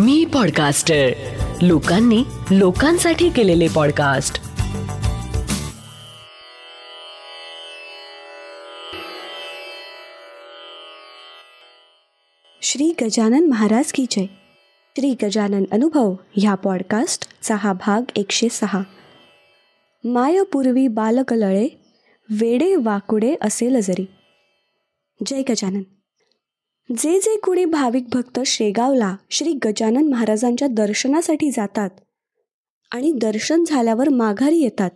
मी podcaster लोकांनी लोकांसाठी केलेले पॉडकास्ट श्री गजानन महाराज की जय. श्री गजानन अनुभव ह्या पॉडकास्टचा हा भाग एकशे सहा. मायपूर्वी बालकलळे वेडे वाकुडे असेल जरी जय गजानन. जे जे कुणी भाविक भक्त शेगावला श्री गजानन महाराजांच्या दर्शनासाठी जातात आणि दर्शन झाल्यावर माघारी येतात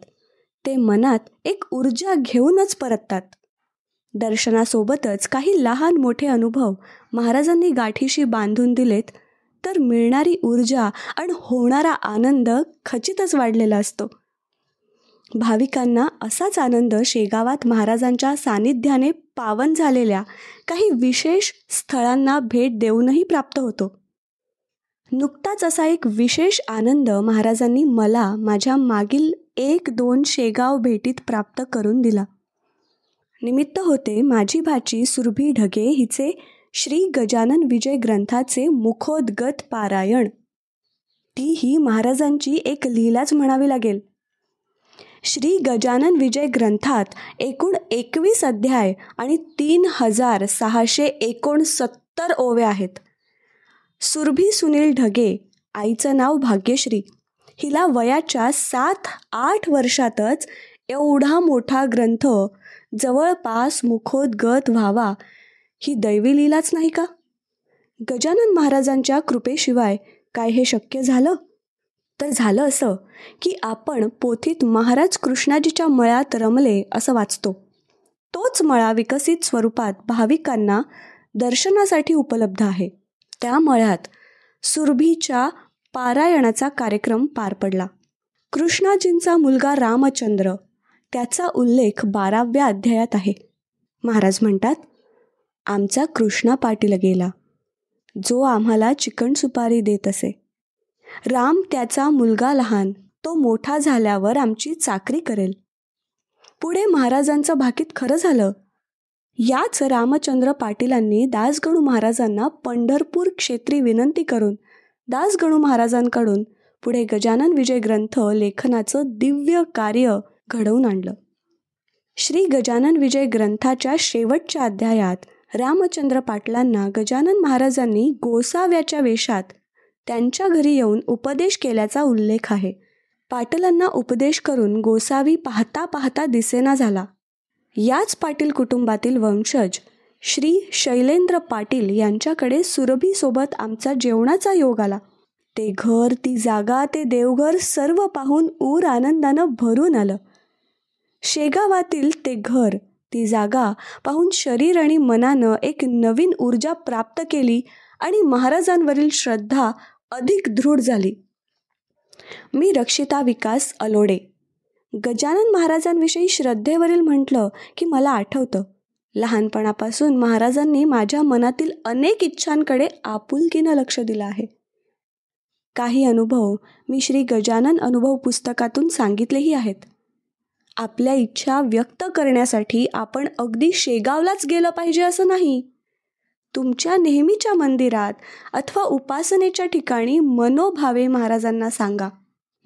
ते मनात एक ऊर्जा घेऊनच परततात. दर्शनासोबतच काही लहान मोठे अनुभव महाराजांनी गाठीशी बांधून दिलेत तर मिळणारी ऊर्जा आणि होणारा आनंद खचितच वाढलेला असतो. भाविकांना असाच आनंद शेगावात महाराजांच्या सानिध्याने पावन झालेल्या काही विशेष स्थळांना भेट देऊनही प्राप्त होतो. नुकताच असा एक विशेष आनंद महाराजांनी मला माझ्या मागील एक दोन शेगाव भेटीत प्राप्त करून दिला. निमित्त होते माझी भाची सुरभी ढगे हिचे श्री गजानन विजय ग्रंथाचे मुखोद्गत पारायण. ती ही महाराजांची एक लीलाच म्हणावी लागेल. श्री गजानन विजय ग्रंथात एकूण एकवीस अध्याय आणि तीन हजार सहाशे एकोणसत्तर ओवे आहेत. सुरभी सुनील ढगे आईचं नाव भाग्यश्री हिला वयाच्या सात आठ वर्षातच एवढा मोठा ग्रंथ जवळपास मुखोद्गत व्हावा ही दैवी लीलाच नाही का? गजानन महाराजांच्या कृपेशिवाय काय हे शक्य झालं? तर झालं असं की आपण पोथीत महाराज कृष्णाजीच्या मळ्यात रमले असं वाचतो. तोच मळा विकसित स्वरूपात भाविकांना दर्शनासाठी उपलब्ध आहे. त्या मळ्यात सुरभीच्या पारायणाचा कार्यक्रम पार पडला. कृष्णाजींचा मुलगा रामचंद्र त्याचा उल्लेख बाराव्या अध्यायात आहे. महाराज म्हणतात आमचा कृष्णा पाटील गेला. जो आम्हाला चिकन सुपारी देत असे. राम त्याचा मुलगा लहान तो मोठा झाल्यावर आमची चाकरी करेल. पुढे महाराजांचं भाकीत खरं झालं. याच रामचंद्र पाटीलांनी दासगणू महाराजांना पंढरपूर क्षेत्री विनंती करून दासगणू महाराजांकडून पुढे गजानन विजय ग्रंथ लेखनाचं दिव्य कार्य घडवून आणलं. श्री गजानन विजय ग्रंथाच्या शेवटच्या अध्यायात रामचंद्र पाटलांना गजानन महाराजांनी गोसाव्याच्या वेशात त्यांच्या घरी येऊन उपदेश केल्याचा उल्लेख आहे. पाटलांना उपदेश करून गोसावी पाहता पाहता दिसेना झाला. याच पाटील कुटुंबातील वंशज श्री शैलेंद्र पाटील यांच्याकडे सुरभीसोबत आमचा जेवणाचा योग आला. ते घर ती जागा ते देवघर सर्व पाहून ऊर आनंदानं भरून आलं. शेगावातील ते घर ती जागा पाहून शरीर आणि मनानं एक नवीन ऊर्जा प्राप्त केली आणि महाराजांवरील श्रद्धा अधिक दृढ झाली. मी रक्षिता विकास अलोडे. गजानन महाराजांविषयी श्रद्धेवरील म्हटलं की मला आठवतं. लहानपणापासून महाराजांनी माझ्या मनातील अनेक इच्छांकडे आपुलकीनं लक्ष दिलं आहे. काही अनुभव मी श्री गजानन अनुभव पुस्तकातून सांगितलेही आहेत. आपल्या इच्छा व्यक्त करण्यासाठी आपण अगदी शेगावलाच गेलं पाहिजे असं नाही. तुमच्या नेहमीच्या मंदिरात अथवा उपासनेच्या ठिकाणी मनोभावे महाराजांना सांगा.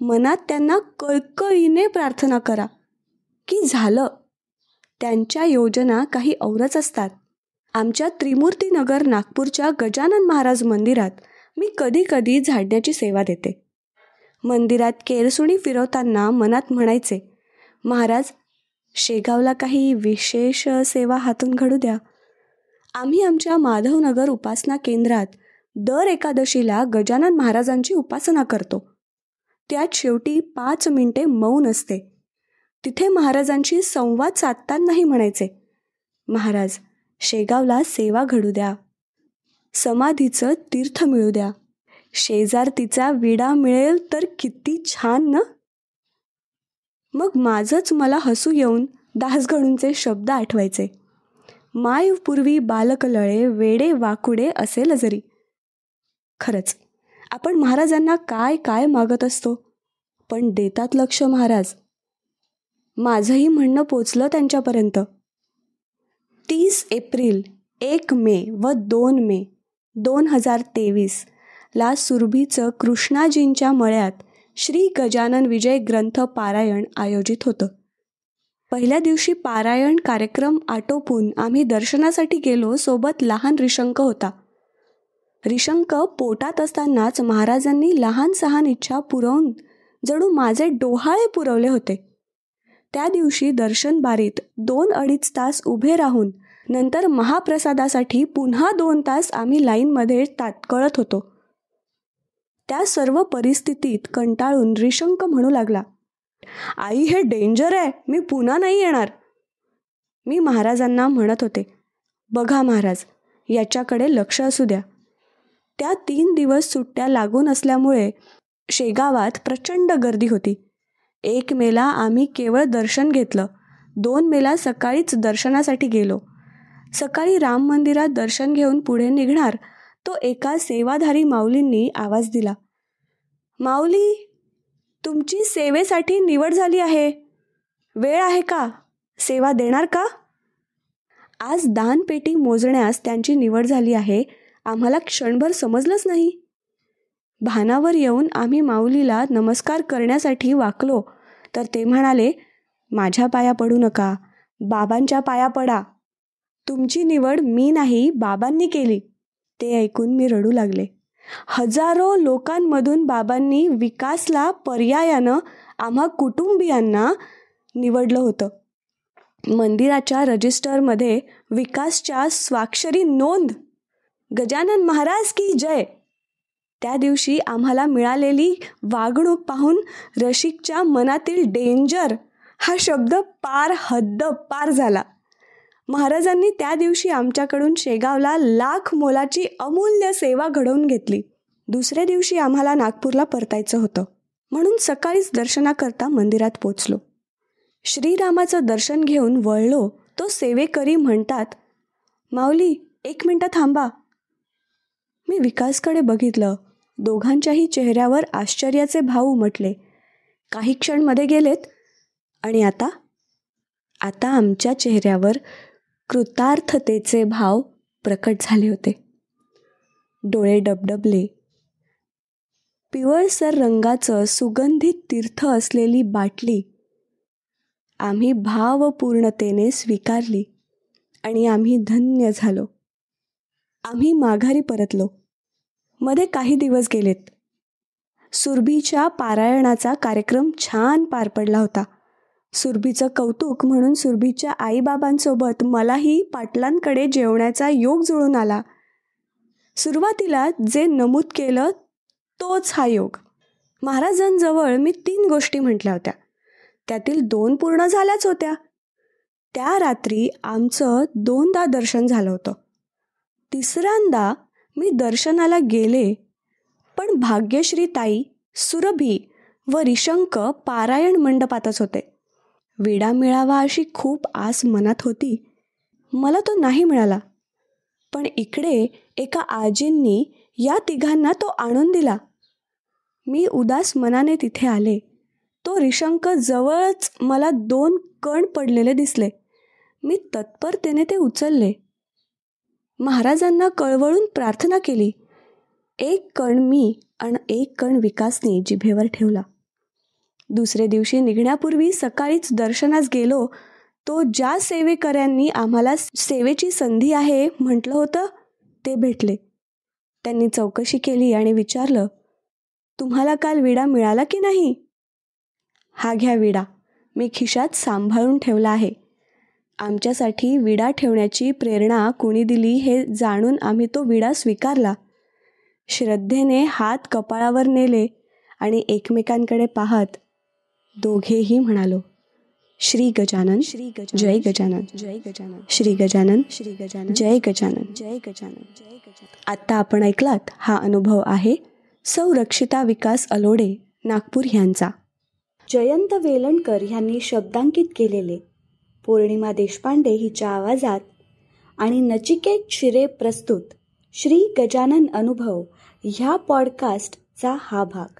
मनात त्यांना कळकळीने प्रार्थना करा. की झालं? त्यांच्या योजना काही औरच असतात. आमच्या त्रिमूर्तीनगर नागपूरच्या गजानन महाराज मंदिरात मी कधी कधी झाडण्याची सेवा देते. मंदिरात केरसुणी फिरवताना मनात म्हणायचे महाराज शेगावला काही विशेष सेवा हातून घडू द्या. आम्ही आमच्या माधवनगर उपासना केंद्रात दर एकादशीला गजानन महाराजांची उपासना करतो. त्यात शेवटी पाच मिनिटे मौन असते. तिथे महाराजांशी संवाद साधतानाही म्हणायचे महाराज शेगावला सेवा घडू द्या. समाधीचं तीर्थ मिळू द्या. शेजार तिचा विडा मिळेल तर किती छान ना? मग माझंच मला हसू येऊन दासगणूंचे शब्द आठवायचे. माय पूर्वी बालकलळे वेडे वाकुडे असेल लजरी. खरंच आपण महाराजांना काय काय मागत असतो? पण देतात लक्ष महाराज. माझंही म्हणणं पोचलं त्यांच्यापर्यंत. तीस एप्रिल एक मे व दोन मे दोन हजार तेवीस ला सुरभीचं कृष्णाजींच्या मळ्यात श्री गजानन विजय ग्रंथ पारायण आयोजित होतं. पहिल्या दिवशी पारायण कार्यक्रम आटोपून आम्ही दर्शनासाठी गेलो सोबत लहान रिशंक होता. रिशंक पोटात असतानाच महाराजांनी लहान सहान इच्छा पुरवून जणू माझे डोहाळे पुरवले होते. त्या दिवशी दर्शन बारीत दोन अडीच तास उभे राहून नंतर महाप्रसादासाठी पुन्हा दोन तास आम्ही लाईनमध्ये ताटकळत होतो. त्या सर्व परिस्थितीत कंटाळून रिशंक म्हणू लागला आई हे डेंजर आहे. मी पुन्हा नाही येणार. मी महाराजांना म्हणत होते बघा महाराज याच्याकडे लक्ष असू द्या. त्या तीन दिवस सुट्ट्या लागून असल्यामुळे शेगावात प्रचंड गर्दी होती. एक मेला आम्ही केवळ दर्शन घेतलं. दोन मेला सकाळीच दर्शनासाठी गेलो. सकाळी राम मंदिरात दर्शन घेऊन पुढे निघणार तो एका सेवाधारी माऊलींनी आवाज दिला. माऊली तुमची सेवेसाठी निवड झाली आहे. वेळ आहे का? सेवा देणार का? आज दानपेटी मोजण्यास त्यांची निवड झाली आहे. आम्हाला क्षणभर समजलंच नाही. भानावर येऊन आम्ही माऊलीला नमस्कार करण्यासाठी वाकलो तर ते म्हणाले माझ्या पाया पडू नका. बाबांच्या पाया पडा. तुमची निवड मी नाही बाबांनी केली. ते ऐकून मी रडू लागले. हजारो लोकांमधून बाबांनी विकासला पर्यायानं आम्हा कुटुंबियांना निवडलं होतं. मंदिराच्या रजिस्टरमध्ये विकासच्या स्वाक्षरी नोंद. गजानन महाराज की जय! त्या दिवशी आम्हाला मिळालेली वागणूक पाहून रशिकच्या मनातील डेंजर हा शब्द पार हद्द पार झाला. महाराजांनी त्या दिवशी आमच्याकडून शेगावला लाख मोलाची अमूल्य सेवा घडवून घेतली. दुसऱ्या दिवशी आम्हाला नागपूरला परतायचं होतं. म्हणून सकाळीच दर्शनाकरता मंदिरात पोचलो. श्रीरामाचं दर्शन घेऊन वळलो. तो सेवेकरी म्हणतात माऊली एक मिनटं थांबा. मी विकासकडे बघितलं. दोघांच्याही चेहऱ्यावर आश्चर्याचे भाव उमटले. काही क्षणमध्ये गेलेत. आणि आता? आता आमच्या चेहऱ्यावर कृतार्थतेचे भाव प्रकट झाले होते. डोळे डबडबले. पिवळसर रंगाचं सुगंधित तीर्थ असलेली बाटली आम्ही भावपूर्णतेने स्वीकारली आणि आम्ही धन्य झालो. आम्ही माघारी परतलो. मध्ये काही दिवस गेलेत. सुरभीच्या पारायणाचा कार्यक्रम छान पार पडला होता. सुरभीचं कौतुक म्हणून सुरभीच्या आईबाबांसोबत मलाही पाटलांकडे जेवण्याचा योग जुळून आला. सुरुवातीला जे नमूद केलं तोच हा योग. महाराजांजवळ मी तीन गोष्टी म्हटल्या होत्या. त्यातील दोन पूर्ण झाल्याच होत्या. त्या रात्री आमचं दोनदा दर्शन झालं होतं. तिसऱ्यांदा मी दर्शनाला गेले पण भाग्यश्री ताई सुरभी व रिशंक पारायण मंडपातच होते. विडा मिळावा अशी खूप आस मनात होती. मला तो नाही मिळाला. पण इकडे एका आजींनी या तिघांना तो आणून दिला. मी उदास मनाने तिथे आले. तो रिशंक जवळच मला दोन कण पडलेले दिसले. मी तत्परतेने ते उचलले. महाराजांना कळवळून प्रार्थना केली. एक कण मी आणि एक कण विकासने जिभेवर ठेवला. दुसरे दिवशी निघण्यापूर्वी सकाळीच दर्शनास गेलो. तो ज्या सेवेकऱ्यांनी आम्हाला सेवेची संधी आहे म्हटलं होतं ते भेटले. त्यांनी चौकशी केली आणि विचारलं तुम्हाला काल विडा मिळाला की नाही? हा घ्या विडा. मी खिशात सांभाळून ठेवला आहे. आमच्यासाठी विडा ठेवण्याची प्रेरणा कुणी दिली हे जाणून आम्ही तो विडा स्वीकारला. श्रद्धेने हात कपाळावर नेले आणि एकमेकांकडे पाहत दोघेही म्हणालो श्री गजानन श्री गज जय गजानन जय गजानन श्री गजानन श्री गजानन जय गजानन. जय गजानन जय गजानन. आत्ता आपण ऐकलात हा अनुभव आहे सौ रक्षिता विकास अलोडे नागपूर ह्यांचा. जयंत वेलणकर ह्यांनी शब्दांकित केलेले पौर्णिमा देशपांडे हिच्या आवाजात आणि नचिकेत शिरे प्रस्तुत श्री गजानन अनुभव ह्या पॉडकास्टचा हा भाग.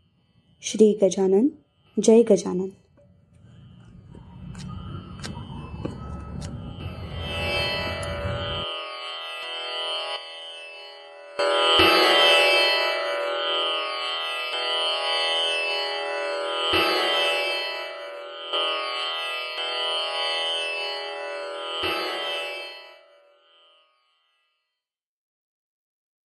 श्री गजानन जय गजानन.